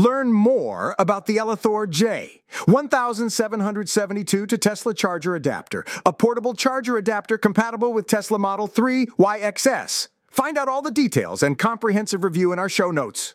Learn more about the Elethor J, 1772 to Tesla charger adapter, a portable charger adapter compatible with Tesla Model 3 YXS. Find out all the details and comprehensive review in our show notes.